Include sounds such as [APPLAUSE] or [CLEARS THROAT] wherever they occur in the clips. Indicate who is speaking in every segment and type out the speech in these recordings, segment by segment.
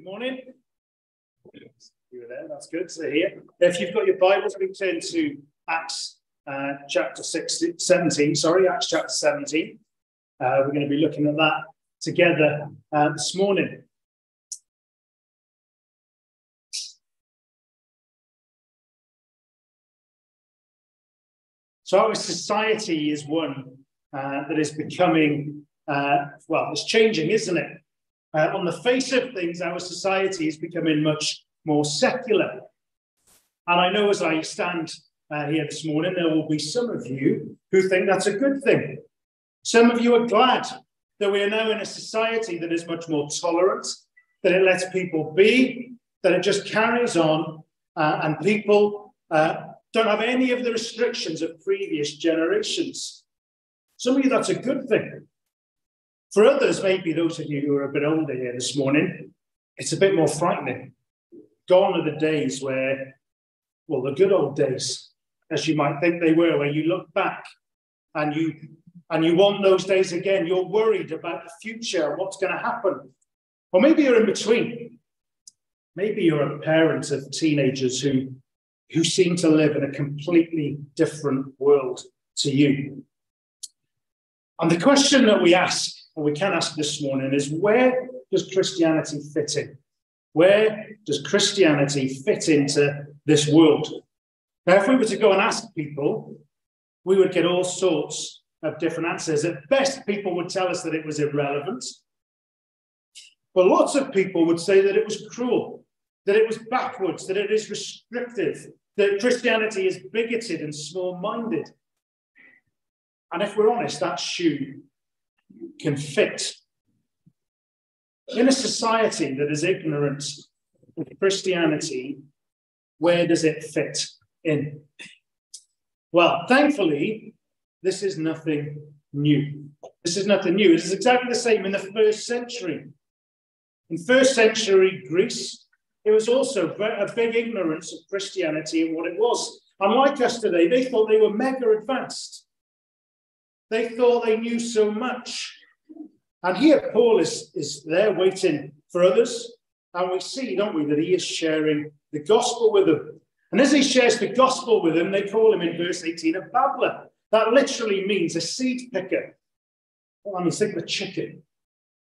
Speaker 1: Good morning. You were there, that's good to hear. If you've got your Bibles, we turn to Acts uh, chapter 16, 17, sorry, Acts chapter 17. Uh, we're going to be looking at that together uh, this morning. So, our society is one uh, that is becoming, uh, well, it's changing, isn't it? Uh, on the face of things, our society is becoming much more secular. And I know as I stand uh, here this morning, there will be some of you who think that's a good thing. Some of you are glad that we are now in a society that is much more tolerant, that it lets people be, that it just carries on, uh, and people uh, don't have any of the restrictions of previous generations. Some of you, that's a good thing. For others, maybe those of you who are a bit older here this morning, it's a bit more frightening. Gone are the days where, well, the good old days, as you might think they were, where you look back and you and you want those days again. You're worried about the future, what's going to happen. Or maybe you're in between. Maybe you're a parent of teenagers who, who seem to live in a completely different world to you. And the question that we ask or we can ask this morning is where does Christianity fit in? Where does Christianity fit into this world? Now, if we were to go and ask people, we would get all sorts of different answers. At best, people would tell us that it was irrelevant. But lots of people would say that it was cruel, that it was backwards, that it is restrictive, that Christianity is bigoted and small minded. And if we're honest, that's shoe can fit. In a society that is ignorant of Christianity, where does it fit in? Well, thankfully, this is nothing new. This is nothing new. It is exactly the same in the first century. In first century Greece, it was also a big ignorance of Christianity and what it was. Unlike us today, they thought they were mega advanced. They thought they knew so much. And here Paul is, is there waiting for others. And we see, don't we, that he is sharing the gospel with them. And as he shares the gospel with them, they call him in verse 18 a babbler. That literally means a seed picker. Well, I mean, think of a chicken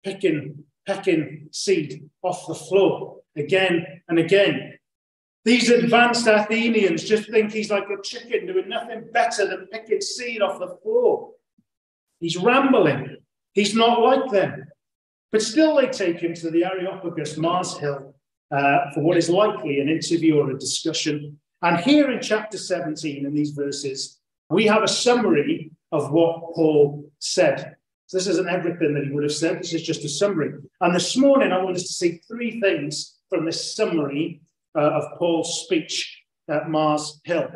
Speaker 1: picking, pecking seed off the floor again and again. These advanced Athenians just think he's like a chicken doing nothing better than picking seed off the floor. He's rambling. He's not like them. But still, they take him to the Areopagus, Mars Hill, uh, for what is likely an interview or a discussion. And here in chapter 17, in these verses, we have a summary of what Paul said. So this isn't everything that he would have said, this is just a summary. And this morning, I want us to see three things from this summary uh, of Paul's speech at Mars Hill.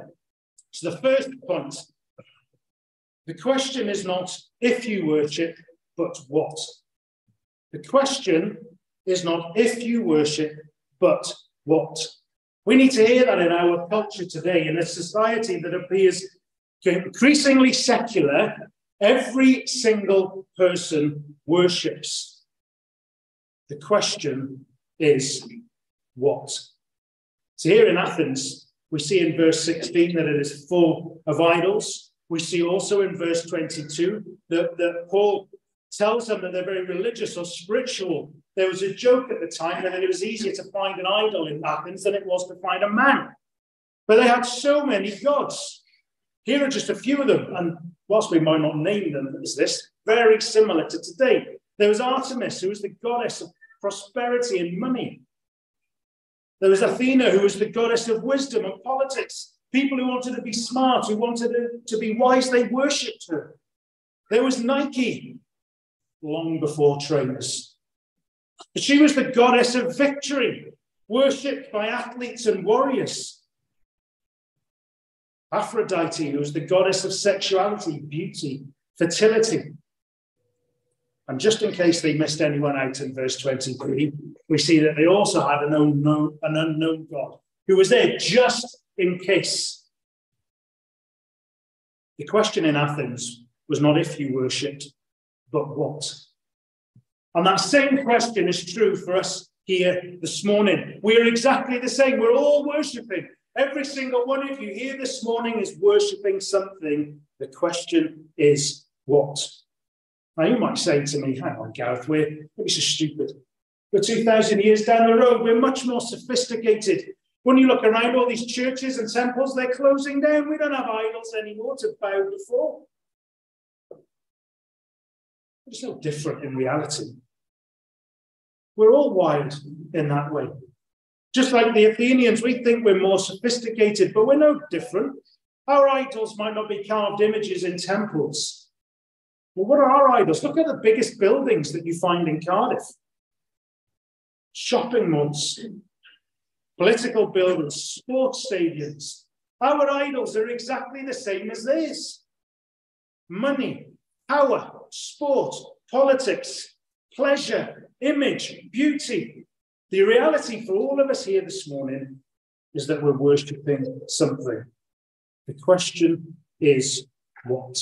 Speaker 1: So the first point the question is not if you worship, but what. The question is not if you worship, but what. We need to hear that in our culture today, in a society that appears increasingly secular. Every single person worships. The question is what? So, here in Athens, we see in verse 16 that it is full of idols. We see also in verse 22 that, that Paul tells them that they're very religious or spiritual. There was a joke at the time that it was easier to find an idol in Athens than it was to find a man. But they had so many gods. Here are just a few of them. And whilst we might not name them as this, very similar to today. There was Artemis, who was the goddess of prosperity and money. There was Athena, who was the goddess of wisdom and politics. People who wanted to be smart, who wanted to, be wise, they worshipped her. There was Nike, long before trainers. She was the goddess of victory, worshipped by athletes and warriors. Aphrodite, who was the goddess of sexuality, beauty, fertility. And just in case they missed anyone out in verse 23, we see that they also had an unknown, an unknown God who was there just in case. The question in Athens was not if you worshipped, but what. And that same question is true for us here this morning. We are exactly the same. We're all worshipping. Every single one of you here this morning is worshipping something. The question is what? Now, you might say to me, hang on, Gareth, we're maybe so stupid. We're 2,000 years down the road. We're much more sophisticated. When you look around all these churches and temples, they're closing down. We don't have idols anymore to bow before. It's no different in reality. We're all wired in that way. Just like the Athenians, we think we're more sophisticated, but we're no different. Our idols might not be carved images in temples. Well, what are our idols? Look at the biggest buildings that you find in Cardiff shopping malls, political buildings, sports stadiums. Our idols are exactly the same as theirs money, power, sport, politics, pleasure, image, beauty. The reality for all of us here this morning is that we're worshipping something. The question is what?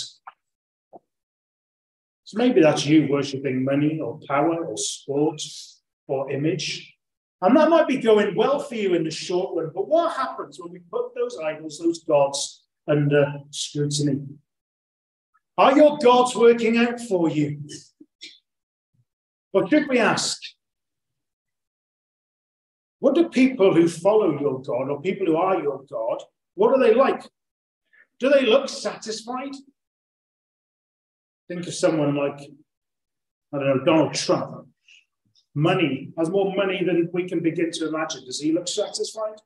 Speaker 1: So maybe that's you worshipping money or power or sport or image. And that might be going well for you in the short run, but what happens when we put those idols, those gods, under scrutiny? Are your gods working out for you? Or should we ask, what do people who follow your God or people who are your God, what are they like? Do they look satisfied? Think of someone like, I don't know, Donald Trump. Money, has more money than we can begin to imagine. Does he look satisfied?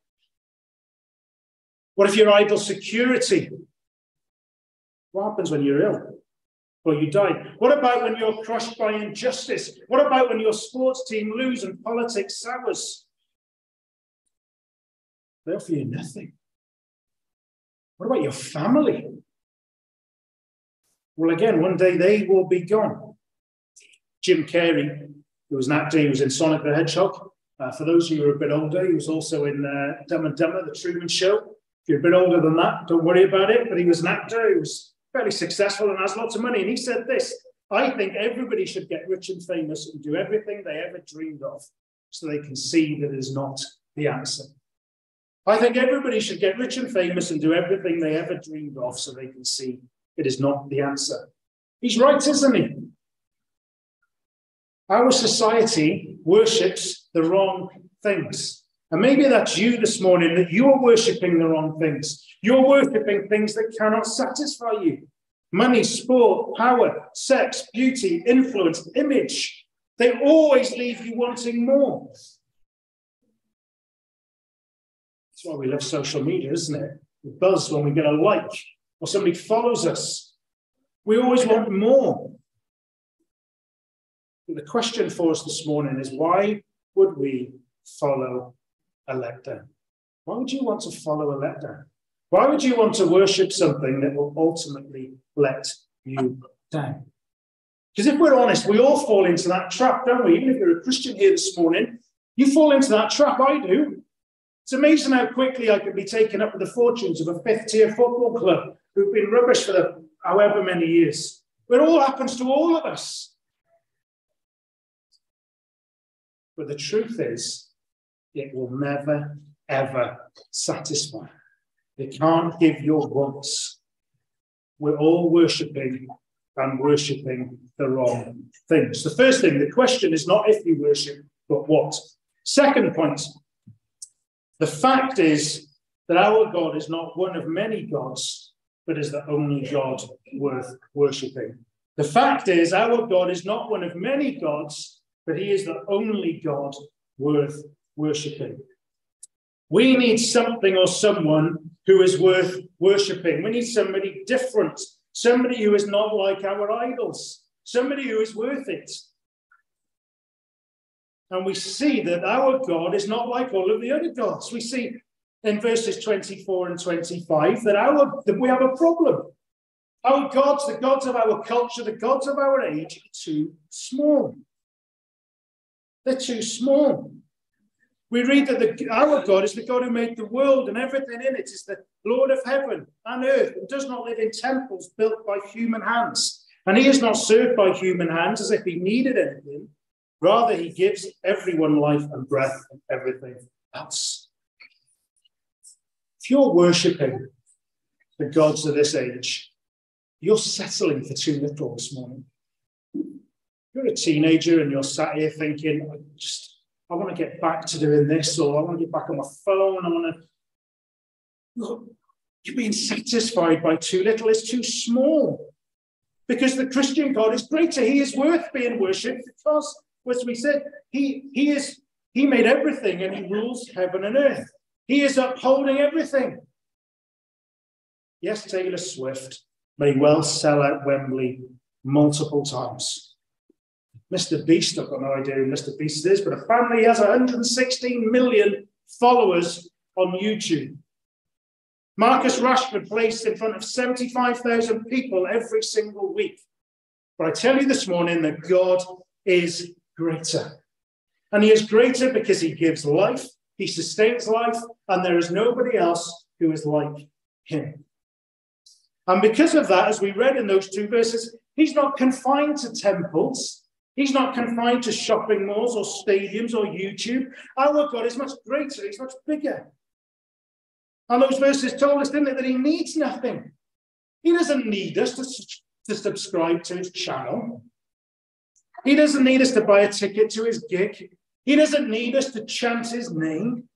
Speaker 1: What if your idol security? What happens when you're ill? or you die? What about when you're crushed by injustice? What about when your sports team lose and politics sours? They offer you nothing. What about your family? Well, again, one day they will be gone. Jim Carrey, who was an actor, he was in Sonic the Hedgehog. Uh, for those of you who are a bit older, he was also in uh, Dumb and Dumber, The Truman Show. If you're a bit older than that, don't worry about it. But he was an actor. He was fairly successful and has lots of money. And he said this I think everybody should get rich and famous and do everything they ever dreamed of so they can see that is not the answer. I think everybody should get rich and famous and do everything they ever dreamed of so they can see it is not the answer. He's right, isn't he? Our society worships the wrong things. And maybe that's you this morning, that you are worshipping the wrong things. You're worshipping things that cannot satisfy you money, sport, power, sex, beauty, influence, image. They always leave you wanting more. That's why we love social media, isn't it? We buzz when we get a like or somebody follows us. We always want more. The question for us this morning is why would we follow a letdown? Why would you want to follow a letdown? Why would you want to worship something that will ultimately let you down? Because if we're honest, we all fall into that trap, don't we? Even if you're a Christian here this morning, you fall into that trap. I do. It's amazing how quickly I can be taken up with the fortunes of a fifth tier football club who've been rubbish for the, however many years. It all happens to all of us. But the truth is, it will never, ever satisfy. It can't give your wants. We're all worshipping and worshipping the wrong things. The first thing, the question is not if you worship, but what. Second point, the fact is that our God is not one of many gods, but is the only God worth worshipping. The fact is, our God is not one of many gods, but he is the only God worth worshipping. We need something or someone who is worth worshipping. We need somebody different, somebody who is not like our idols, somebody who is worth it. And we see that our God is not like all of the other gods. We see in verses 24 and 25 that our that we have a problem. Our gods, the gods of our culture, the gods of our age, are too small. They're too small. We read that the, our God is the God who made the world and everything in it is the Lord of heaven and earth and does not live in temples built by human hands. And he is not served by human hands as if he needed anything, Rather, he gives everyone life and breath and everything else. If you're worshipping the gods of this age, you're settling for too little this morning. You're a teenager and you're sat here thinking, I just, I want to get back to doing this, or I want to get back on my phone. I want to. You're being satisfied by too little. It's too small. Because the Christian God is greater. He is worth being worshipped because, as we said, he, he is he made everything and he rules heaven and earth. He is upholding everything. Yes, Taylor Swift may well sell out Wembley multiple times. Mr. Beast, I've got no idea who Mr. Beast is, but apparently he has 116 million followers on YouTube. Marcus Rashford plays in front of 75,000 people every single week. But I tell you this morning that God is greater. And he is greater because he gives life, he sustains life, and there is nobody else who is like him. And because of that, as we read in those two verses, he's not confined to temples. He's not confined to shopping malls or stadiums or YouTube. Our God is much greater, he's much bigger. And those verses told us, didn't they, that he needs nothing. He doesn't need us to, to subscribe to his channel. He doesn't need us to buy a ticket to his gig. He doesn't need us to chant his name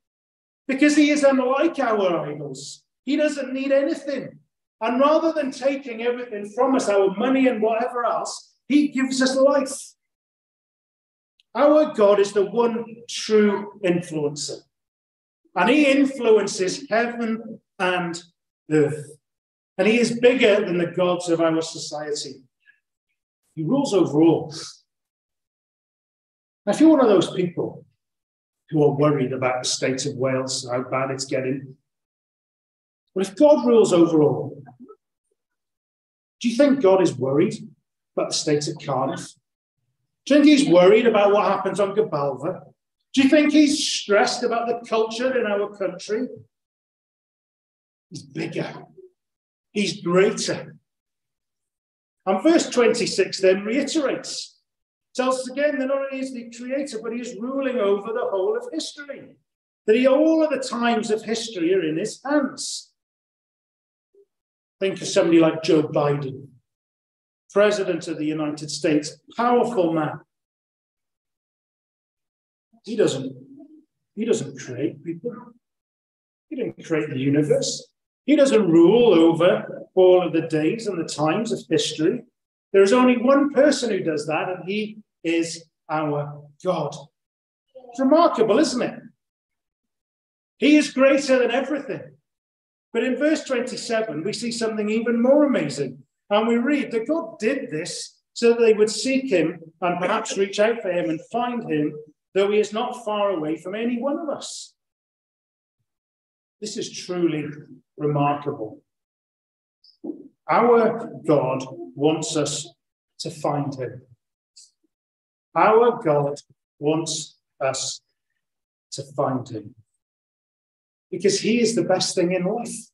Speaker 1: because he is unlike our idols. He doesn't need anything. And rather than taking everything from us, our money and whatever else, he gives us life. Our God is the one true influencer. And he influences heaven and earth. And he is bigger than the gods of our society. He rules over all. Now, if you're one of those people who are worried about the state of Wales, how bad it's getting, well, if God rules over all, do you think God is worried about the state of Cardiff? Do you think he's worried about what happens on Gibraltar? Do you think he's stressed about the culture in our country? He's bigger, he's greater. And verse 26 then reiterates, tells us again that not only is the creator, but he is ruling over the whole of history. That he, all of the times of history are in his hands. Think of somebody like Joe Biden, President of the United States, powerful man. He doesn't, he doesn't create people. He didn't create the universe. He doesn't rule over all of the days and the times of history. There is only one person who does that, and he is our God. It's remarkable, isn't it? He is greater than everything. But in verse 27, we see something even more amazing. And we read that God did this so that they would seek him and perhaps reach out for him and find him though he is not far away from any one of us. This is truly remarkable. Our God wants us to find him. Our God wants us to find him because he is the best thing in life.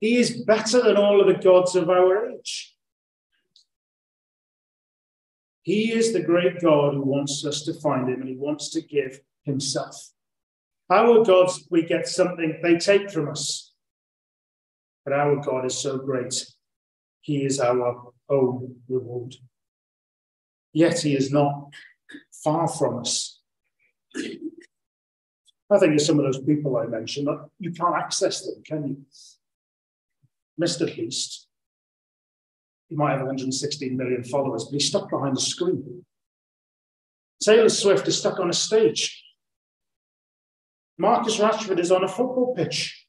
Speaker 1: He is better than all of the gods of our age. He is the great God who wants us to find him and he wants to give himself. Our gods, we get something they take from us. But our God is so great. He is our own reward. Yet he is not far from us. I think of some of those people I mentioned, you can't access them, can you? Mr. Beast he might have 116 million followers, but he's stuck behind the screen. Taylor Swift is stuck on a stage. Marcus Rashford is on a football pitch.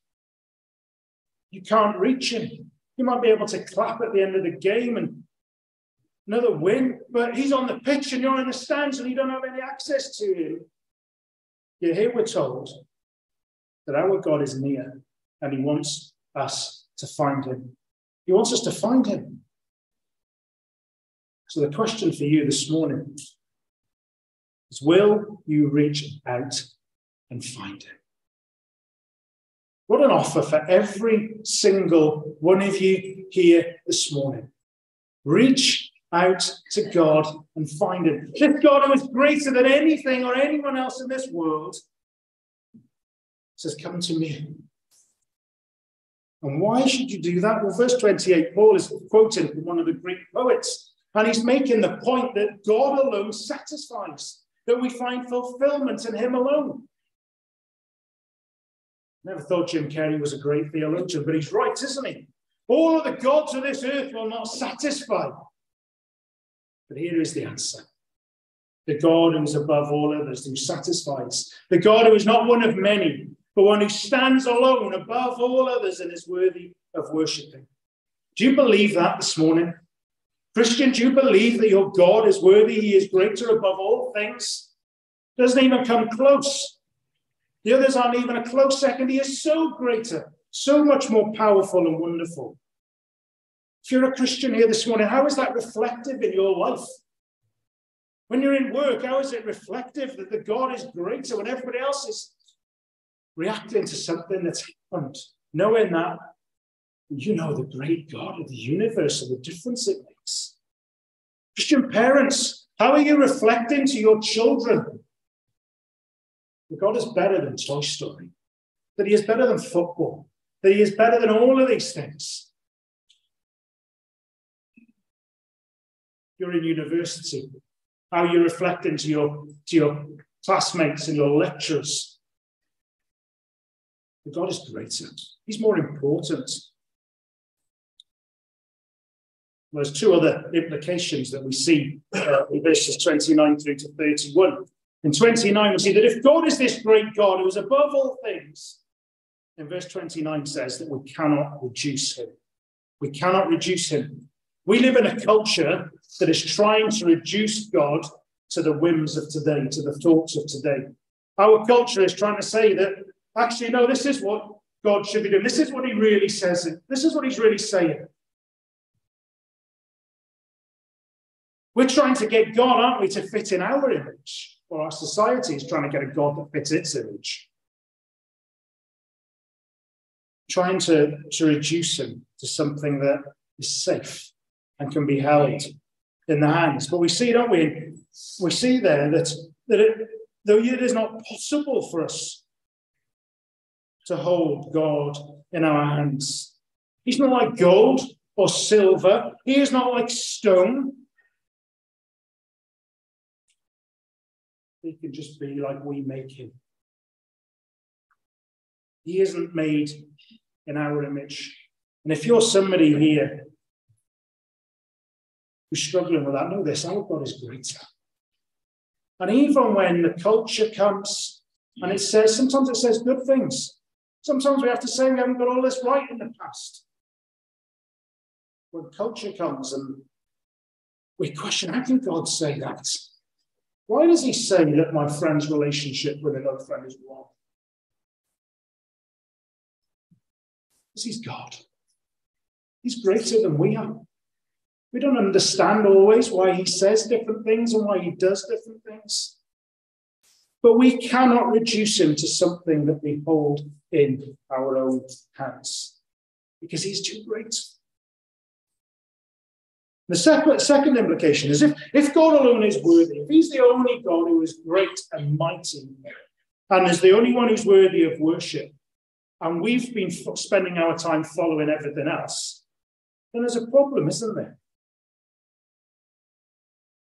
Speaker 1: You can't reach him. You might be able to clap at the end of the game and another win, but he's on the pitch and you're in the stands and you don't have any access to him. Yet here we're told that our God is near and he wants us to find him. He wants us to find him. So the question for you this morning is will you reach out and find him? What an offer for every single one of you here this morning. Reach out to God and find Him. This God who is greater than anything or anyone else in this world says, Come to me. And why should you do that? Well, verse 28, Paul is quoting from one of the Greek poets, and he's making the point that God alone satisfies, that we find fulfillment in Him alone. Never thought Jim Carrey was a great theologian, but he's right, isn't he? All of the gods of this earth will not satisfy. But here is the answer the God who is above all others, who satisfies, the God who is not one of many, but one who stands alone above all others and is worthy of worshipping. Do you believe that this morning? Christian, do you believe that your God is worthy? He is greater above all things? Doesn't even come close. The others aren't even a close second. He is so greater, so much more powerful and wonderful. If you're a Christian here this morning, how is that reflective in your life? When you're in work, how is it reflective that the God is greater when everybody else is reacting to something that's happened, knowing that you know the great God of the universe and the difference it makes? Christian parents, how are you reflecting to your children that God is better than Toy Story, that He is better than football, that He is better than all of these things. You're in university, how are you reflect into your, to your classmates and your lecturers. But God is greater, He's more important. There's two other implications that we see uh, in verses 29 through to 31. In 29, we see that if God is this great God who is above all things, then verse 29 says that we cannot reduce him. We cannot reduce him. We live in a culture that is trying to reduce God to the whims of today, to the thoughts of today. Our culture is trying to say that actually, no, this is what God should be doing. This is what he really says. This is what he's really saying. We're trying to get God, aren't we, to fit in our image or our society is trying to get a God that fits its image. Trying to, to reduce him to something that is safe and can be held in the hands. But we see, don't we? We see there that, that it, though it is not possible for us to hold God in our hands, He's not like gold or silver, He is not like stone. He can just be like we make him. He isn't made in our image. And if you're somebody here who's struggling with that, know this our God is greater. And even when the culture comes and it says, sometimes it says good things. Sometimes we have to say we haven't got all this right in the past. When culture comes and we question, how can God say that? Why does he say that my friend's relationship with another friend is wrong? Because he's God. He's greater than we are. We don't understand always why he says different things and why he does different things. But we cannot reduce him to something that we hold in our own hands because he's too great. The second, second implication is if, if God alone is worthy, if he's the only God who is great and mighty, and is the only one who's worthy of worship, and we've been spending our time following everything else, then there's a problem, isn't there?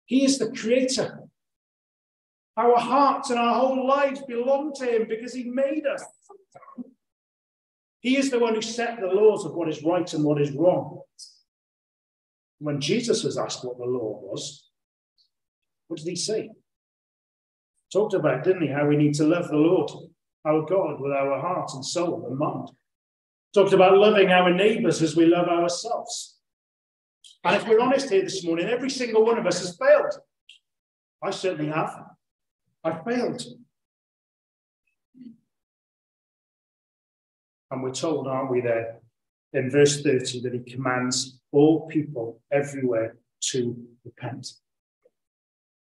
Speaker 1: He is the creator. Our hearts and our whole lives belong to him because he made us. He is the one who set the laws of what is right and what is wrong. When Jesus was asked what the law was, what did he say? Talked about, didn't he, how we need to love the Lord, our God, with our heart and soul and mind. Talked about loving our neighbours as we love ourselves. And if we're honest here this morning, every single one of us has failed. I certainly have. I failed. And we're told, aren't we, there in verse 30 that he commands all people everywhere to repent.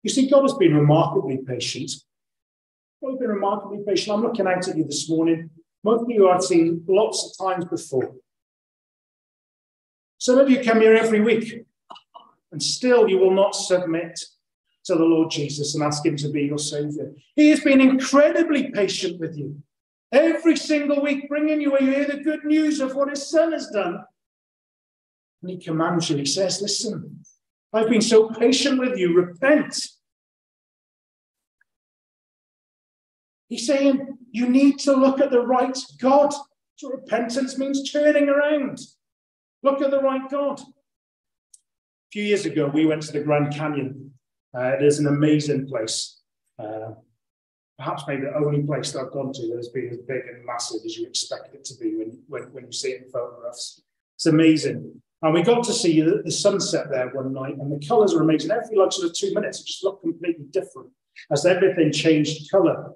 Speaker 1: You see, God has been remarkably patient. God has been remarkably patient. I'm looking out at you this morning. Most of you I've seen lots of times before. Some of you come here every week. and still you will not submit to the Lord Jesus and ask Him to be your Savior. He has been incredibly patient with you. Every single week, bringing you, where you hear the good news of what His Son has done. And He commands you, He says, Listen, I've been so patient with you, repent. He's saying, You need to look at the right God. So repentance means turning around. Look at the right God. A few years ago, we went to the Grand Canyon. Uh, it is an amazing place. Uh, perhaps maybe the only place that I've gone to that has been as big and massive as you expect it to be when, when, when you see it in photographs. It's amazing. And we got to see the, the sunset there one night, and the colours are amazing. Every like sort of two minutes, it just looked completely different as everything changed colour.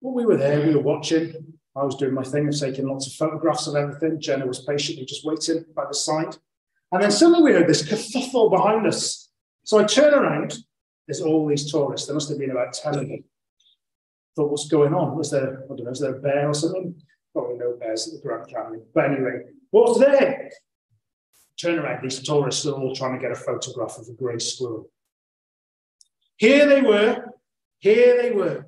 Speaker 1: Well, we were there, we were watching. I was doing my thing, was taking lots of photographs of everything. Jenna was patiently just waiting by the side. And then suddenly we heard this kerfuffle behind us. So I turn around, there's all these tourists. There must have been about 10 of them. Thought, what's going on? Was there, I don't know, was there a bear or something? Probably no bears at the Grand Canyon. But anyway, what's there? Turn around, these tourists are all trying to get a photograph of a grey squirrel. Here they were, here they were.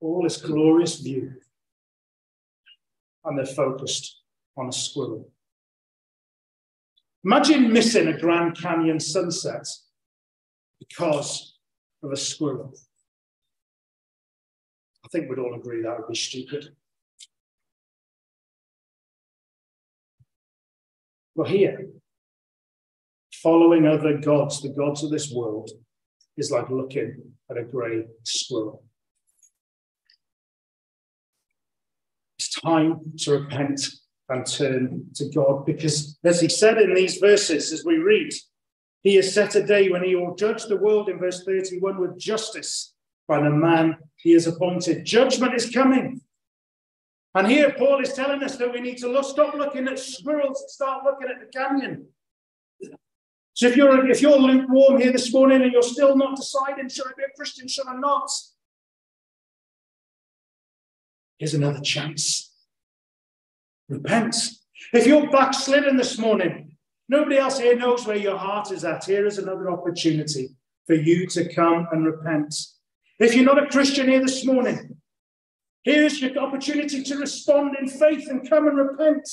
Speaker 1: All this glorious view. And they're focused on a squirrel. Imagine missing a Grand Canyon sunset because of a squirrel. I think we'd all agree that would be stupid. But here, following other gods, the gods of this world, is like looking at a grey squirrel. It's time to repent and turn to God. Because, as he said in these verses, as we read, he has set a day when he will judge the world in verse 31 with justice by the man he has appointed. Judgment is coming. And here Paul is telling us that we need to look, stop looking at squirrels and start looking at the canyon. So if you're if you're lukewarm here this morning and you're still not deciding, should I be a Christian, should I not? Here's another chance. Repent. If you're backslidden this morning, nobody else here knows where your heart is at. Here is another opportunity for you to come and repent. If you're not a Christian here this morning, here's your opportunity to respond in faith and come and repent.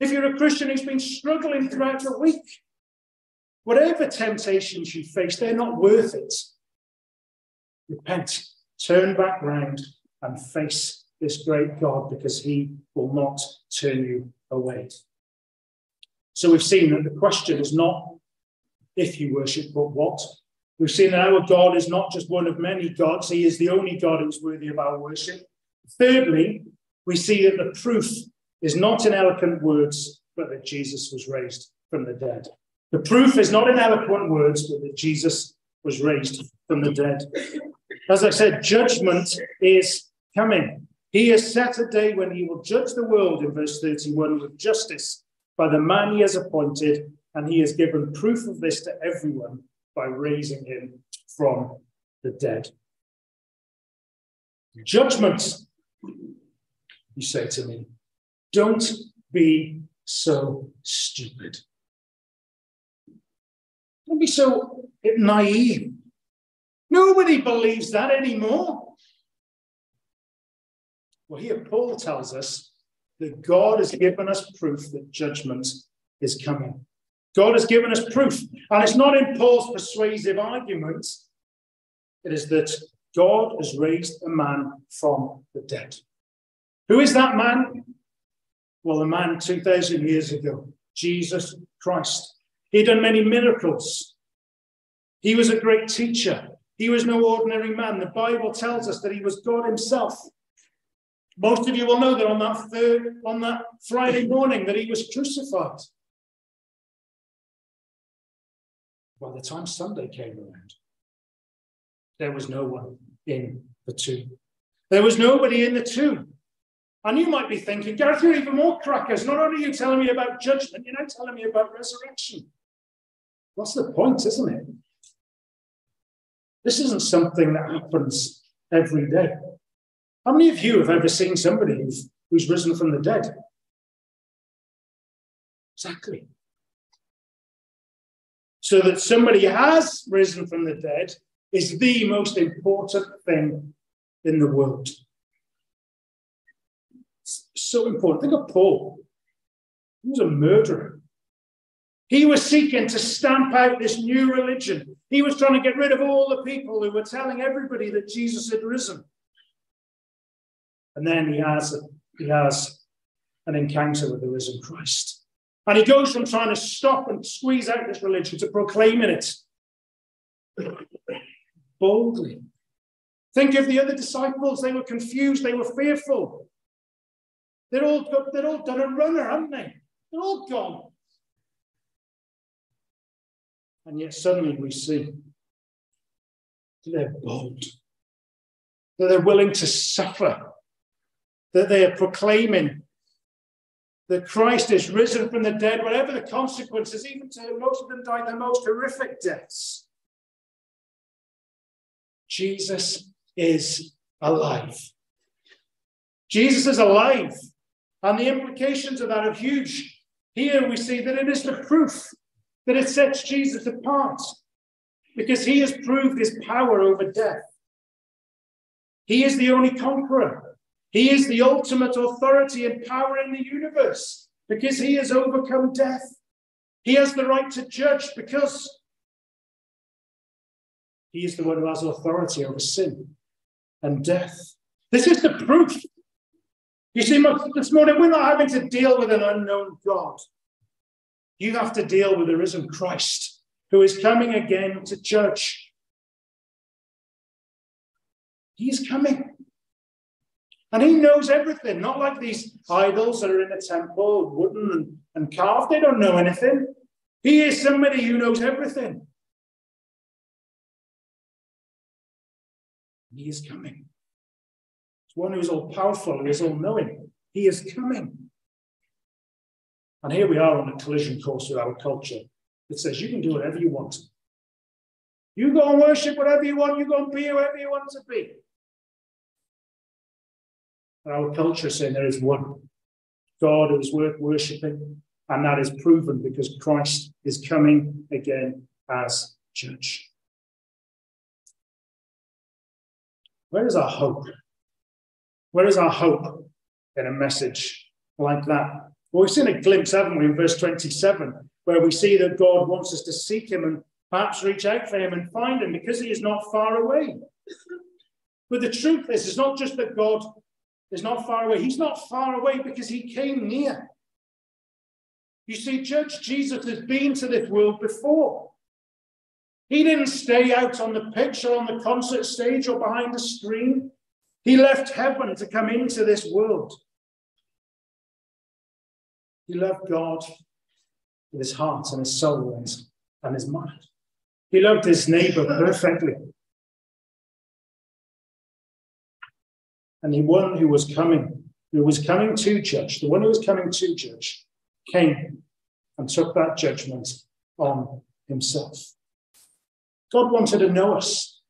Speaker 1: If you're a Christian who's been struggling throughout the week, whatever temptations you face, they're not worth it. Repent, turn back round, and face this great God because he will not turn you away. So we've seen that the question is not if you worship, but what. We've seen that our God is not just one of many gods, he is the only God who's worthy of our worship. Thirdly, we see that the proof is not in eloquent words, but that Jesus was raised from the dead. The proof is not in eloquent words, but that Jesus was raised from the dead. As I said, judgment is coming. He has set a day when he will judge the world, in verse 31, with justice by the man he has appointed, and he has given proof of this to everyone by raising him from the dead. Judgment, you say to me, don't be so stupid. Don't be so naive. Nobody believes that anymore. Well, here Paul tells us that God has given us proof that judgment is coming. God has given us proof. And it's not in Paul's persuasive arguments, it is that God has raised a man from the dead. Who is that man? Well, the man 2,000 years ago, Jesus Christ. He had done many miracles. He was a great teacher. He was no ordinary man. The Bible tells us that he was God himself. Most of you will know that on that third, on that Friday morning that he was crucified. By the time Sunday came around, there was no one in the tomb. There was nobody in the tomb. And you might be thinking, Gareth, you're even more crackers. Not only are you telling me about judgment, you're now telling me about resurrection. What's the point, isn't it? This isn't something that happens every day. How many of you have ever seen somebody who's, who's risen from the dead? Exactly. So that somebody has risen from the dead is the most important thing in the world. It's so important. Think of Paul. He was a murderer. He was seeking to stamp out this new religion. He was trying to get rid of all the people who were telling everybody that Jesus had risen. And then he has, he has an encounter with the risen Christ. And he goes from trying to stop and squeeze out this religion to proclaiming it [CLEARS THROAT] boldly. Think of the other disciples. They were confused, they were fearful. They're all, they're all done a runner, haven't they? They're all gone. And yet suddenly we see that they're bold, that they're willing to suffer, that they are proclaiming that Christ is risen from the dead, whatever the consequences, even to most of them died the most horrific deaths. Jesus is alive. Jesus is alive. And the implications of that are huge. Here we see that it is the proof that it sets Jesus apart because he has proved his power over death. He is the only conqueror. He is the ultimate authority and power in the universe because he has overcome death. He has the right to judge because he is the one who has authority over sin and death. This is the proof. You see, this morning we're not having to deal with an unknown God. You have to deal with the risen Christ who is coming again to judge. He's coming. And he knows everything, not like these idols that are in the temple, wooden and, and carved. They don't know anything. He is somebody who knows everything. He is coming. It's one who is all powerful, who is all knowing. He is coming. And here we are on a collision course with our culture that says you can do whatever you want. You go and worship whatever you want, you go and be whoever you want to be. Our culture saying there is one God who is worth worshipping, and that is proven because Christ is coming again as judge. Where is our hope? Where is our hope in a message like that? Well, we've seen a glimpse, haven't we, in verse 27, where we see that God wants us to seek him and perhaps reach out for him and find him because he is not far away. But the truth is, it's not just that God is not far away, he's not far away because he came near. You see, Judge Jesus has been to this world before. He didn't stay out on the pitch or on the concert stage or behind a screen. He left heaven to come into this world. He loved God with his heart and his soul and his, and his mind. He loved his neighbor perfectly. And the one who was coming, who was coming to judge, the one who was coming to judge, came and took that judgment on himself. God wanted to know us.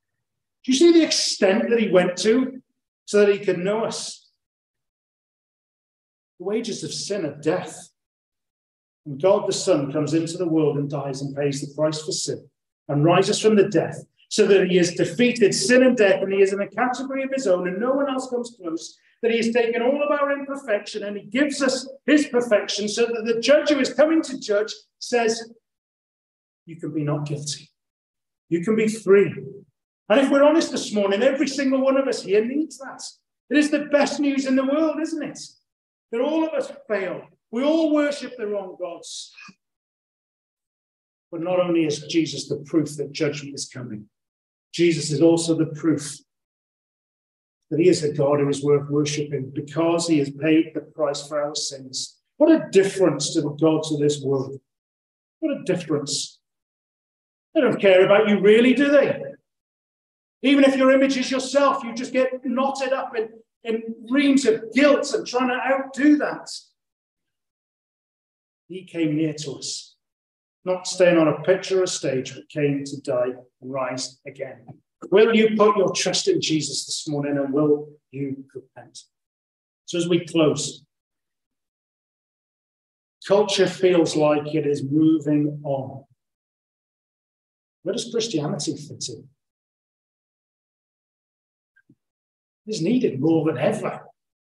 Speaker 1: Do you see the extent that he went to so that he could know us? The wages of sin are death. And God the Son comes into the world and dies and pays the price for sin and rises from the death so that he has defeated sin and death and he is in a category of his own and no one else comes close. That he has taken all of our imperfection and he gives us his perfection so that the judge who is coming to judge says, You can be not guilty. You can be free. And if we're honest this morning, every single one of us here needs that. It is the best news in the world, isn't it? that all of us fail. We all worship the wrong gods. But not only is Jesus the proof that judgment is coming, Jesus is also the proof that he is a God who is worth worshipping because he has paid the price for our sins. What a difference to the gods of this world. What a difference. They don't care about you, really, do they? Even if your image is yourself, you just get knotted up in in reams of guilt and trying to outdo that. He came near to us, not staying on a picture or a stage, but came to die rise again. Will you put your trust in Jesus this morning and will you repent? So, as we close, Culture feels like it is moving on. Where does Christianity fit in? It's needed more than ever.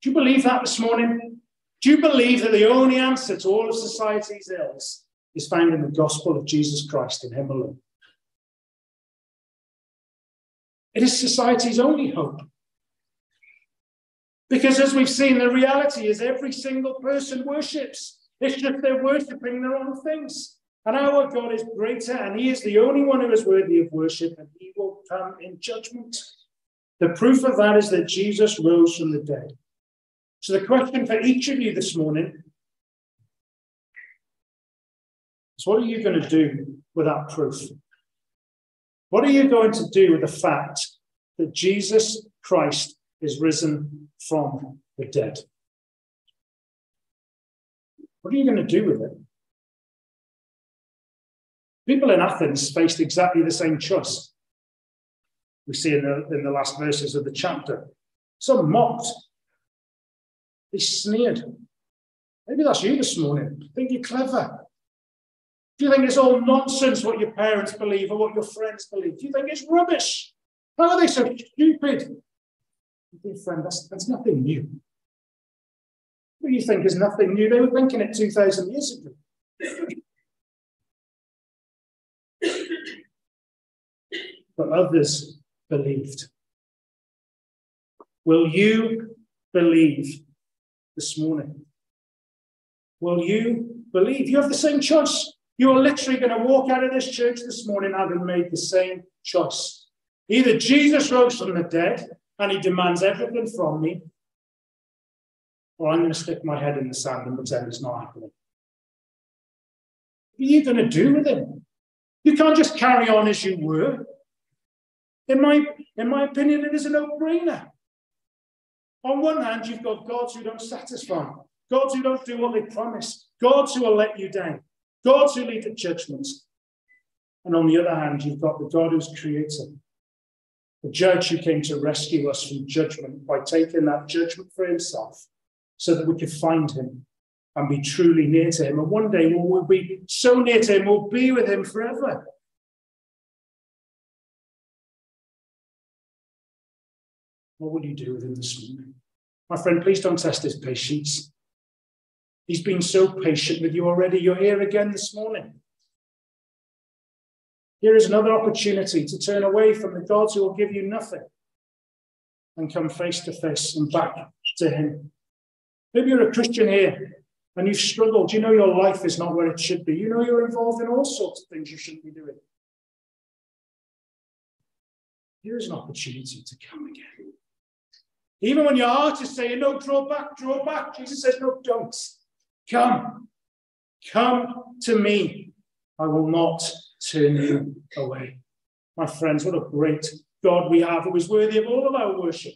Speaker 1: Do you believe that this morning? Do you believe that the only answer to all of society's ills is found in the gospel of Jesus Christ in Him alone? It is society's only hope. Because as we've seen, the reality is every single person worships. It's just they're worshipping their own things. And our God is greater, and He is the only one who is worthy of worship, and He will come in judgment. The proof of that is that Jesus rose from the dead. So, the question for each of you this morning is what are you going to do with that proof? What are you going to do with the fact that Jesus Christ is risen from the dead? What are you going to do with it? People in Athens faced exactly the same choice. We see in the, in the last verses of the chapter. Some mocked, they sneered. Maybe that's you this morning. Think you're clever. Do you think it's all nonsense what your parents believe or what your friends believe? Do you think it's rubbish? How are they so stupid? Dear friend, that's, that's nothing new. What you think is nothing new? They were thinking it 2,000 years ago. but others believed. Will you believe this morning? Will you believe? You have the same choice. You are literally going to walk out of this church this morning having made the same choice. Either Jesus rose from the dead and he demands everything from me, or I'm going to stick my head in the sand and pretend it's not happening. What are you going to do with him? You can't just carry on as you were. In my, in my opinion, it is a no brainer. On one hand, you've got gods who don't satisfy, gods who don't do what they promise, gods who will let you down, gods to judgments. And on the other hand, you've got the God who's creator, the judge who came to rescue us from judgment by taking that judgment for himself so that we could find him and be truly near to him. And one day we'll be so near to him, we'll be with him forever. What will you do with him this morning? My friend, please don't test his patience. He's been so patient with you already. You're here again this morning. Here is another opportunity to turn away from the gods who will give you nothing and come face to face and back to Him. Maybe you're a Christian here and you've struggled. You know your life is not where it should be. You know you're involved in all sorts of things you shouldn't be doing. Here is an opportunity to come again. Even when your heart is saying, no, draw back, draw back, Jesus says, no, don't. Come. Come to me. I will not turn you away. My friends, what a great God we have who is worthy of all of our worship.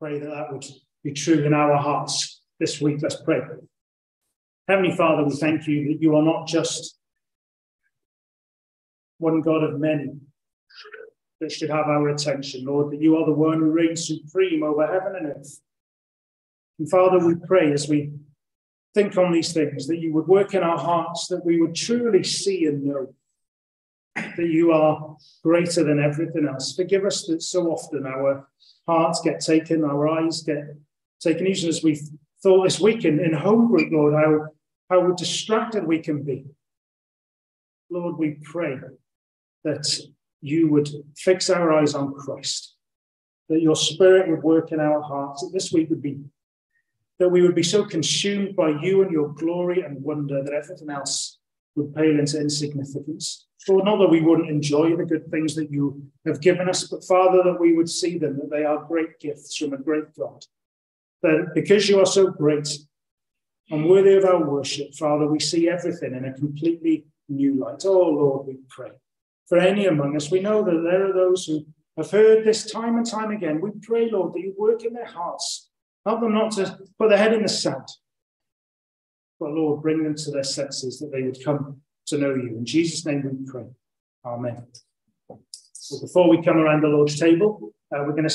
Speaker 1: Pray that that would be true in our hearts this week. Let's pray. Heavenly Father, we thank you that you are not just one God of many, that should have our attention, Lord, that you are the one who reigns supreme over heaven and earth. And Father, we pray as we think on these things that you would work in our hearts, that we would truly see and know that you are greater than everything else. Forgive us that so often our hearts get taken, our eyes get taken, even as we thought this week in, in home group, Lord, how, how distracted we can be. Lord, we pray that you would fix our eyes on Christ, that your spirit would work in our hearts, that this week would be that we would be so consumed by you and your glory and wonder that everything else would pale into insignificance. Lord, not that we wouldn't enjoy the good things that you have given us, but Father, that we would see them, that they are great gifts from a great God. That because you are so great and worthy of our worship, Father, we see everything in a completely new light. Oh, Lord, we pray for any among us. We know that there are those who have heard this time and time again. We pray, Lord, that you work in their hearts. Help them not to put their head in the sand. But Lord, bring them to their senses that they would come to know you. In Jesus' name we pray. Amen. Before we come around the Lord's table, uh, we're going to